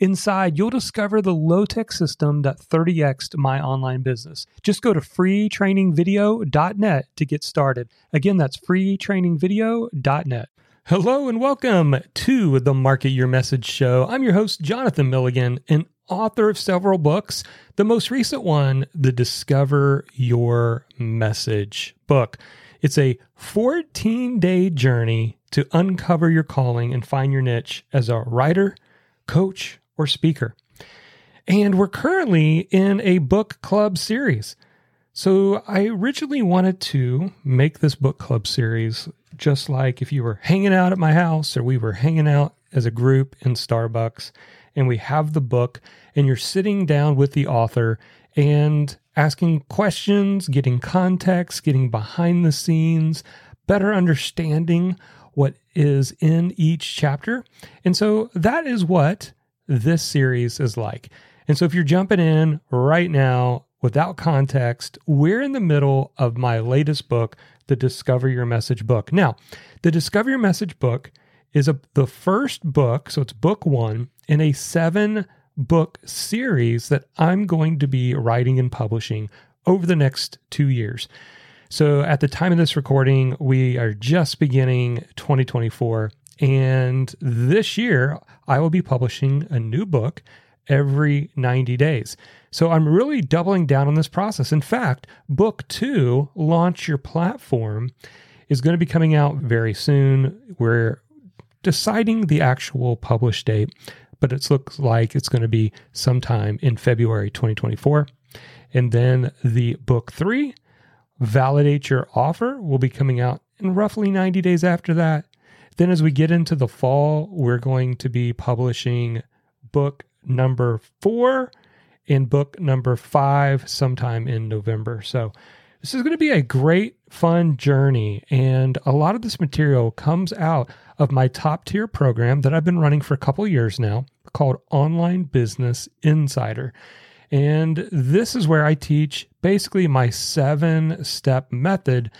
Inside, you'll discover the low tech system that 30xed my online business. Just go to freetrainingvideo.net to get started. Again, that's freetrainingvideo.net. Hello and welcome to the Market Your Message Show. I'm your host, Jonathan Milligan, an author of several books. The most recent one, the Discover Your Message book. It's a 14 day journey to uncover your calling and find your niche as a writer, coach, or speaker. And we're currently in a book club series. So I originally wanted to make this book club series just like if you were hanging out at my house or we were hanging out as a group in Starbucks and we have the book and you're sitting down with the author and asking questions, getting context, getting behind the scenes, better understanding what is in each chapter. And so that is what this series is like. And so if you're jumping in right now without context, we're in the middle of my latest book, the Discover Your Message book. Now, the Discover Your Message book is a, the first book, so it's book one in a seven book series that I'm going to be writing and publishing over the next two years. So at the time of this recording, we are just beginning 2024. And this year, I will be publishing a new book every 90 days. So I'm really doubling down on this process. In fact, book two, Launch Your Platform, is going to be coming out very soon. We're deciding the actual publish date, but it looks like it's going to be sometime in February 2024. And then the book three, Validate Your Offer, will be coming out in roughly 90 days after that. Then, as we get into the fall, we're going to be publishing book number four and book number five sometime in November. So, this is going to be a great, fun journey. And a lot of this material comes out of my top tier program that I've been running for a couple years now called Online Business Insider. And this is where I teach basically my seven step method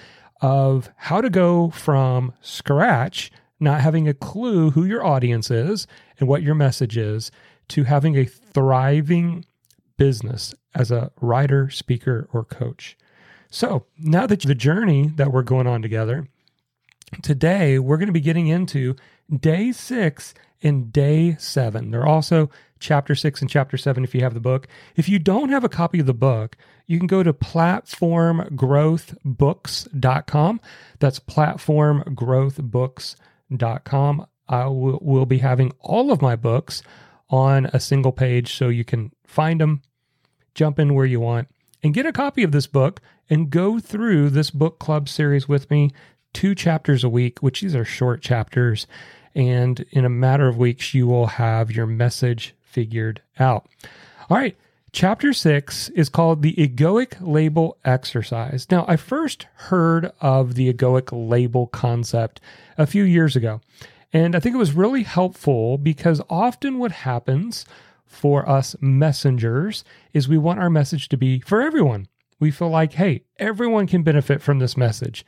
of how to go from scratch not having a clue who your audience is and what your message is, to having a thriving business as a writer, speaker, or coach. So now that the journey that we're going on together, today we're going to be getting into day six and day seven. They're also chapter six and chapter seven if you have the book. If you don't have a copy of the book, you can go to platformgrowthbooks.com. That's platformgrowthbooks.com com. I will, will be having all of my books on a single page so you can find them, jump in where you want, and get a copy of this book and go through this book club series with me, two chapters a week, which these are short chapters. And in a matter of weeks, you will have your message figured out. All right. Chapter six is called the egoic label exercise. Now, I first heard of the egoic label concept a few years ago, and I think it was really helpful because often what happens for us messengers is we want our message to be for everyone. We feel like, hey, everyone can benefit from this message.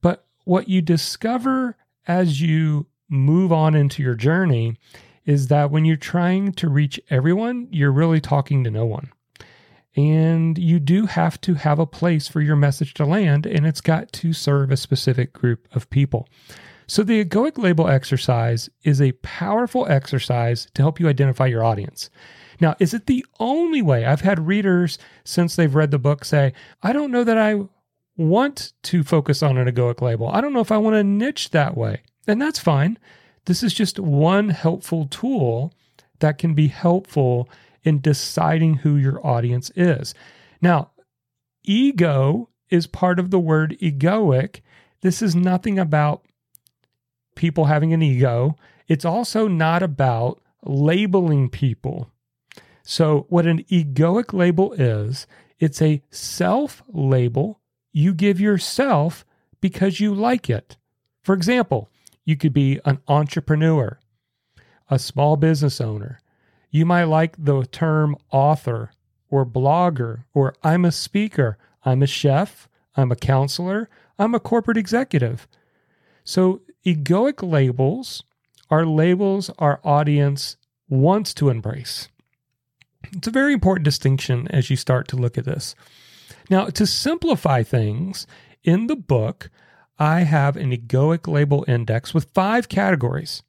But what you discover as you move on into your journey is that when you're trying to reach everyone, you're really talking to no one. And you do have to have a place for your message to land, and it's got to serve a specific group of people. So, the egoic label exercise is a powerful exercise to help you identify your audience. Now, is it the only way? I've had readers since they've read the book say, I don't know that I want to focus on an egoic label. I don't know if I want to niche that way. And that's fine. This is just one helpful tool that can be helpful in deciding who your audience is. Now, ego is part of the word egoic. This is nothing about people having an ego. It's also not about labeling people. So, what an egoic label is, it's a self label you give yourself because you like it. For example, you could be an entrepreneur, a small business owner. You might like the term author or blogger, or I'm a speaker, I'm a chef, I'm a counselor, I'm a corporate executive. So, egoic labels are labels our audience wants to embrace. It's a very important distinction as you start to look at this. Now, to simplify things, in the book, I have an egoic label index with five categories.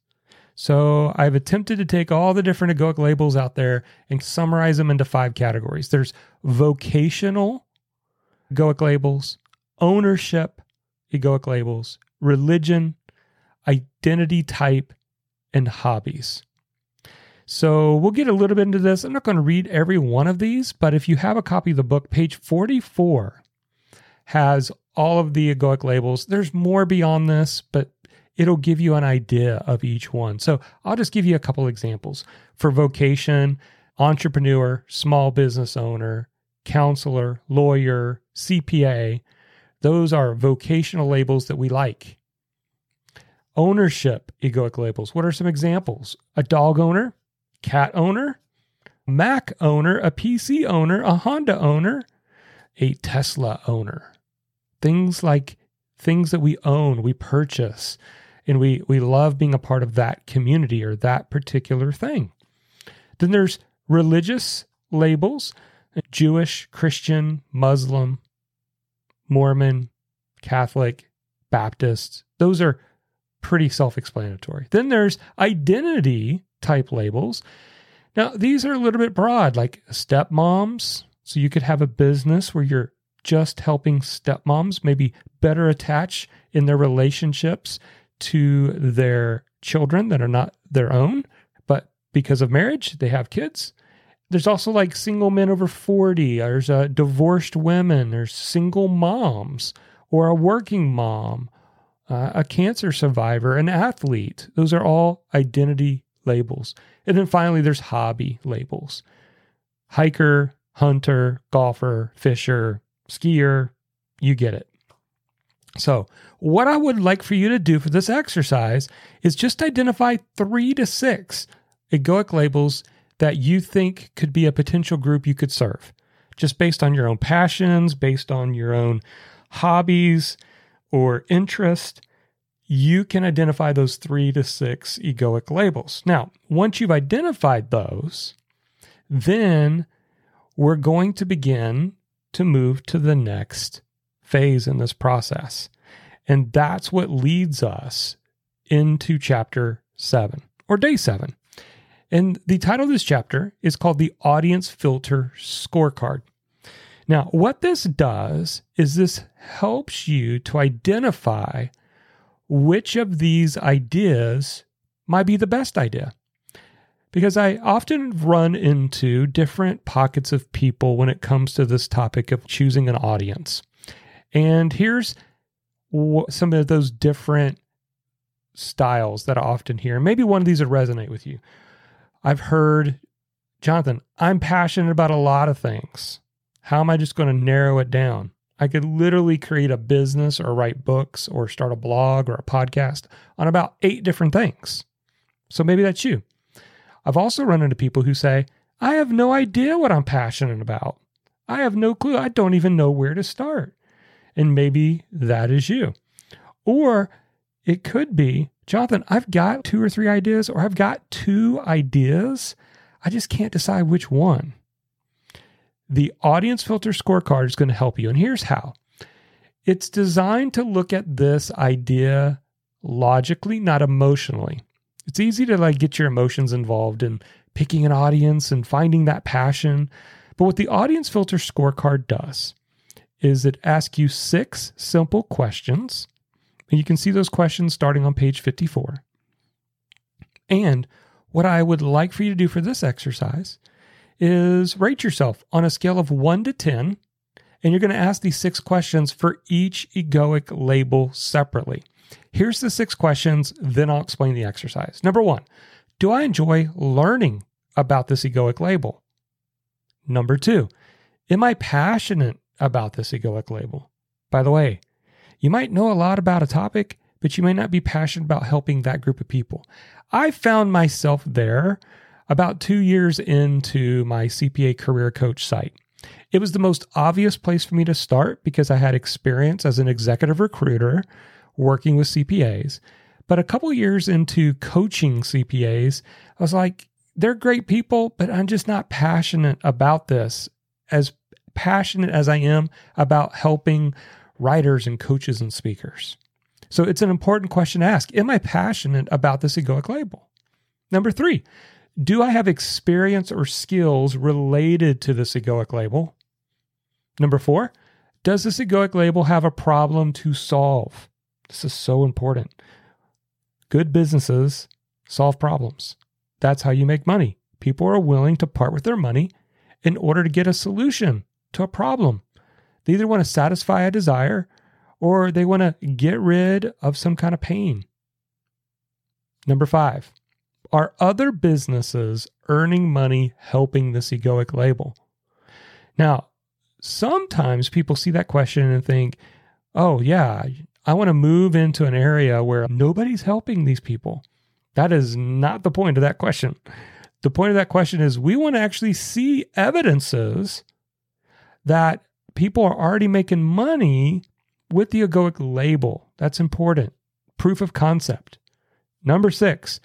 So I've attempted to take all the different egoic labels out there and summarize them into five categories. There's vocational egoic labels, ownership egoic labels, religion, identity type, and hobbies. So we'll get a little bit into this. I'm not going to read every one of these, but if you have a copy of the book, page 44 has all of the egoic labels. There's more beyond this, but it'll give you an idea of each one. So I'll just give you a couple examples. For vocation, entrepreneur, small business owner, counselor, lawyer, CPA, those are vocational labels that we like. Ownership egoic labels. What are some examples? A dog owner, cat owner, Mac owner, a PC owner, a Honda owner, a Tesla owner. Things like things that we own, we purchase, and we, we love being a part of that community or that particular thing. Then there's religious labels Jewish, Christian, Muslim, Mormon, Catholic, Baptist. Those are pretty self explanatory. Then there's identity type labels. Now, these are a little bit broad, like stepmoms. So you could have a business where you're just helping stepmoms maybe better attach in their relationships to their children that are not their own, but because of marriage, they have kids. There's also like single men over 40, there's uh, divorced women, there's single moms, or a working mom, uh, a cancer survivor, an athlete. Those are all identity labels. And then finally, there's hobby labels hiker, hunter, golfer, fisher, skier. You get it. So, what I would like for you to do for this exercise is just identify three to six egoic labels that you think could be a potential group you could serve, just based on your own passions, based on your own hobbies or interest you can identify those three to six egoic labels. Now, once you've identified those, then we're going to begin to move to the next phase in this process. And that's what leads us into chapter seven or day seven. And the title of this chapter is called the Audience Filter Scorecard. Now, what this does is this helps you to identify which of these ideas might be the best idea. Because I often run into different pockets of people when it comes to this topic of choosing an audience. And here's some of those different styles that I often hear. Maybe one of these would resonate with you. I've heard, Jonathan, I'm passionate about a lot of things. How am I just going to narrow it down? I could literally create a business or write books or start a blog or a podcast on about eight different things. So maybe that's you. I've also run into people who say, I have no idea what I'm passionate about. I have no clue. I don't even know where to start. And maybe that is you. Or it could be, Jonathan, I've got two or three ideas, or I've got two ideas. I just can't decide which one. The audience filter scorecard is going to help you. And here's how it's designed to look at this idea logically, not emotionally. It's easy to like get your emotions involved in picking an audience and finding that passion. But what the audience filter scorecard does is it asks you six simple questions. And you can see those questions starting on page 54. And what I would like for you to do for this exercise is rate yourself on a scale of 1 to 10. And you're going to ask these six questions for each egoic label separately. Here's the six questions, then I'll explain the exercise. Number one, do I enjoy learning about this egoic label? Number two, am I passionate about this egoic label? By the way, you might know a lot about a topic, but you may not be passionate about helping that group of people. I found myself there about two years into my CPA career coach site. It was the most obvious place for me to start because I had experience as an executive recruiter working with CPAs. But a couple years into coaching CPAs, I was like, they're great people, but I'm just not passionate about this as passionate as I am about helping writers and coaches and speakers. So it's an important question to ask. Am I passionate about this egoic label? Number three, do I have experience or skills related to this egoic label? Number four, does this egoic label have a problem to solve? This is so important. Good businesses solve problems. That's how you make money. People are willing to part with their money in order to get a solution to a problem. They either want to satisfy a desire or they want to get rid of some kind of pain. Number five, are other businesses earning money helping this egoic label? Now, sometimes people see that question and think, oh, yeah, I want to move into an area where nobody's helping these people. That is not the point of that question. The point of that question is we want to actually see evidences that people are already making money with the egoic label. That's important. Proof of concept. Number six,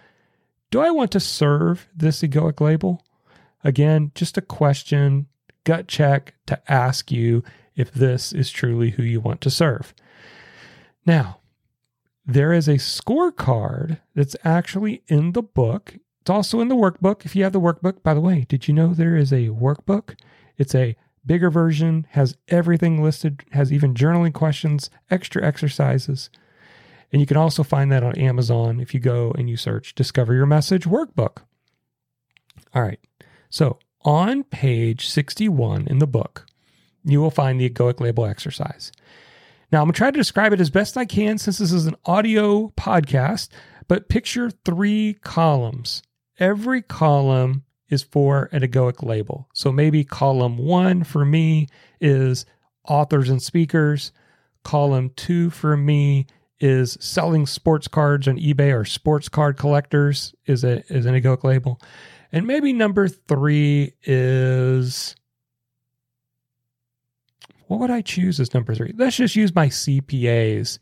do I want to serve this egoic label? Again, just a question, gut check to ask you if this is truly who you want to serve. Now, there is a scorecard that's actually in the book. It's also in the workbook. If you have the workbook, by the way, did you know there is a workbook? It's a bigger version, has everything listed, has even journaling questions, extra exercises. And you can also find that on Amazon if you go and you search Discover Your Message Workbook. All right. So on page 61 in the book, you will find the egoic label exercise. Now, I'm going to try to describe it as best I can since this is an audio podcast, but picture three columns. Every column is for an egoic label. So maybe column one for me is authors and speakers. Column two for me is selling sports cards on eBay or sports card collectors is a is an egoic label. And maybe number three is what would I choose as number three? Let's just use my CPAs.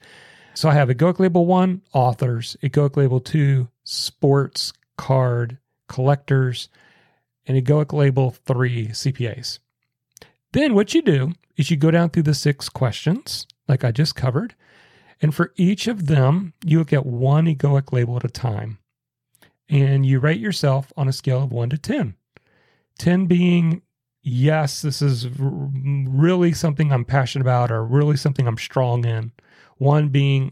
So I have egoic label one, authors, egoic label two, sports card collectors, and egoic label three CPAs. Then what you do is you go down through the six questions, like I just covered. And for each of them, you look at one egoic label at a time. And you rate yourself on a scale of one to 10. 10 being, yes, this is really something I'm passionate about or really something I'm strong in. One being,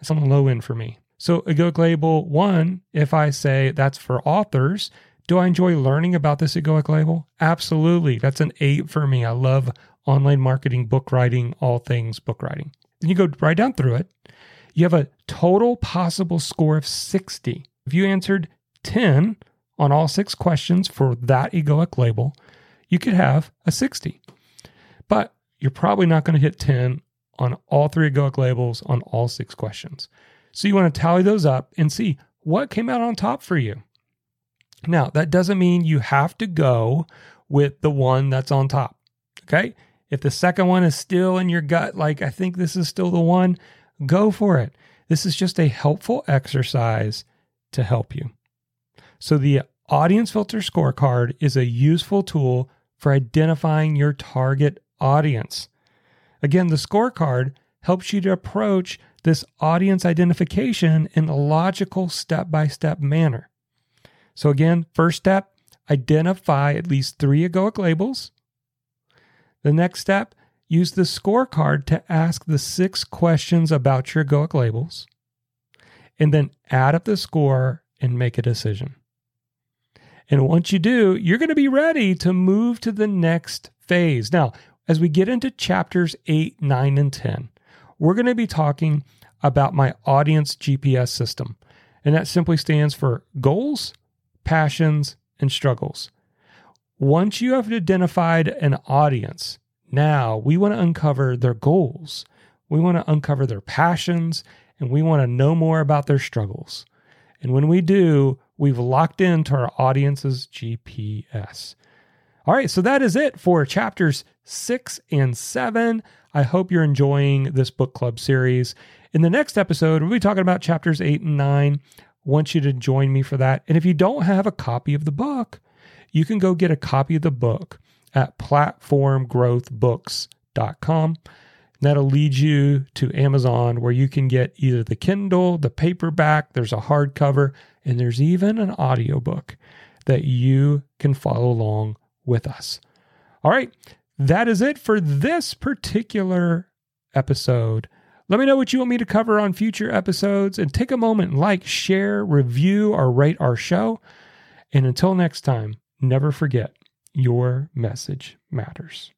it's on the low end for me. So, egoic label one, if I say that's for authors, do I enjoy learning about this egoic label? Absolutely. That's an eight for me. I love online marketing, book writing, all things book writing. Then you go right down through it. You have a total possible score of 60. If you answered 10 on all six questions for that egoic label, you could have a 60. But you're probably not going to hit 10 on all three egoic labels on all six questions. So you want to tally those up and see what came out on top for you. Now, that doesn't mean you have to go with the one that's on top. Okay. If the second one is still in your gut, like I think this is still the one, go for it. This is just a helpful exercise to help you. So, the audience filter scorecard is a useful tool for identifying your target audience. Again, the scorecard helps you to approach this audience identification in a logical step by step manner. So, again, first step identify at least three egoic labels. The next step use the scorecard to ask the six questions about your egoic labels. And then add up the score and make a decision. And once you do, you're going to be ready to move to the next phase. Now, as we get into chapters 8, 9, and 10, we're going to be talking about my audience GPS system. And that simply stands for goals, passions, and struggles. Once you have identified an audience, now we want to uncover their goals. We want to uncover their passions and we want to know more about their struggles. And when we do, we've locked into our audience's GPS. All right, so that is it for chapters six and seven. I hope you're enjoying this book club series. In the next episode, we'll be talking about chapters eight and nine. I want you to join me for that. And if you don't have a copy of the book, you can go get a copy of the book at platformgrowthbooks.com. That'll lead you to Amazon where you can get either the Kindle, the paperback, there's a hardcover, and there's even an audiobook that you can follow along with us. All right, that is it for this particular episode. Let me know what you want me to cover on future episodes and take a moment like, share, review, or rate our show. And until next time, never forget your message matters.